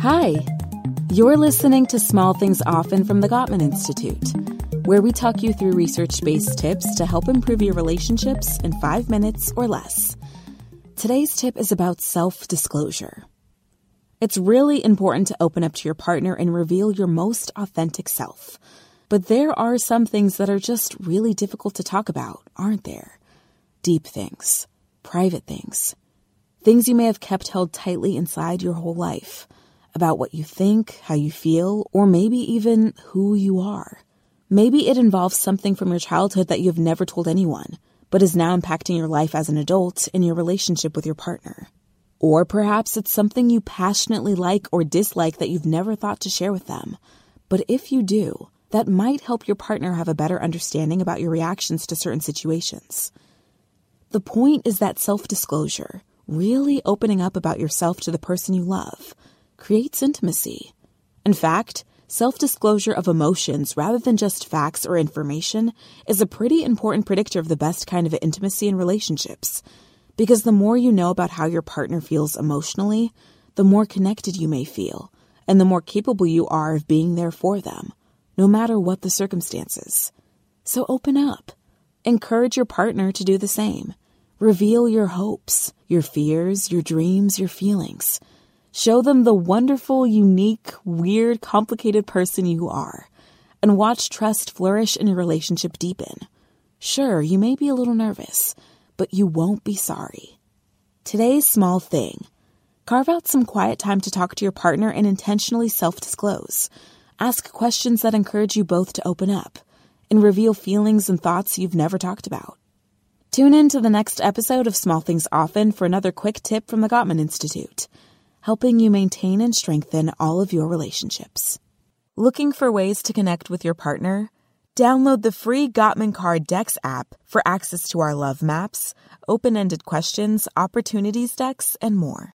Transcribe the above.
Hi, you're listening to Small Things Often from the Gottman Institute, where we talk you through research based tips to help improve your relationships in five minutes or less. Today's tip is about self disclosure. It's really important to open up to your partner and reveal your most authentic self. But there are some things that are just really difficult to talk about, aren't there? Deep things, private things, things you may have kept held tightly inside your whole life about what you think, how you feel, or maybe even who you are. Maybe it involves something from your childhood that you've never told anyone, but is now impacting your life as an adult in your relationship with your partner. Or perhaps it's something you passionately like or dislike that you've never thought to share with them. But if you do, that might help your partner have a better understanding about your reactions to certain situations. The point is that self disclosure, really opening up about yourself to the person you love, creates intimacy. In fact, self disclosure of emotions rather than just facts or information is a pretty important predictor of the best kind of intimacy in relationships because the more you know about how your partner feels emotionally, the more connected you may feel, and the more capable you are of being there for them, no matter what the circumstances. So open up. Encourage your partner to do the same. Reveal your hopes, your fears, your dreams, your feelings. Show them the wonderful, unique, weird, complicated person you are, and watch trust flourish and your relationship deepen. Sure, you may be a little nervous but you won't be sorry. Today's small thing carve out some quiet time to talk to your partner and intentionally self disclose. Ask questions that encourage you both to open up and reveal feelings and thoughts you've never talked about. Tune in to the next episode of Small Things Often for another quick tip from the Gottman Institute, helping you maintain and strengthen all of your relationships. Looking for ways to connect with your partner? Download the free Gottman Card Decks app for access to our love maps, open ended questions, opportunities decks, and more.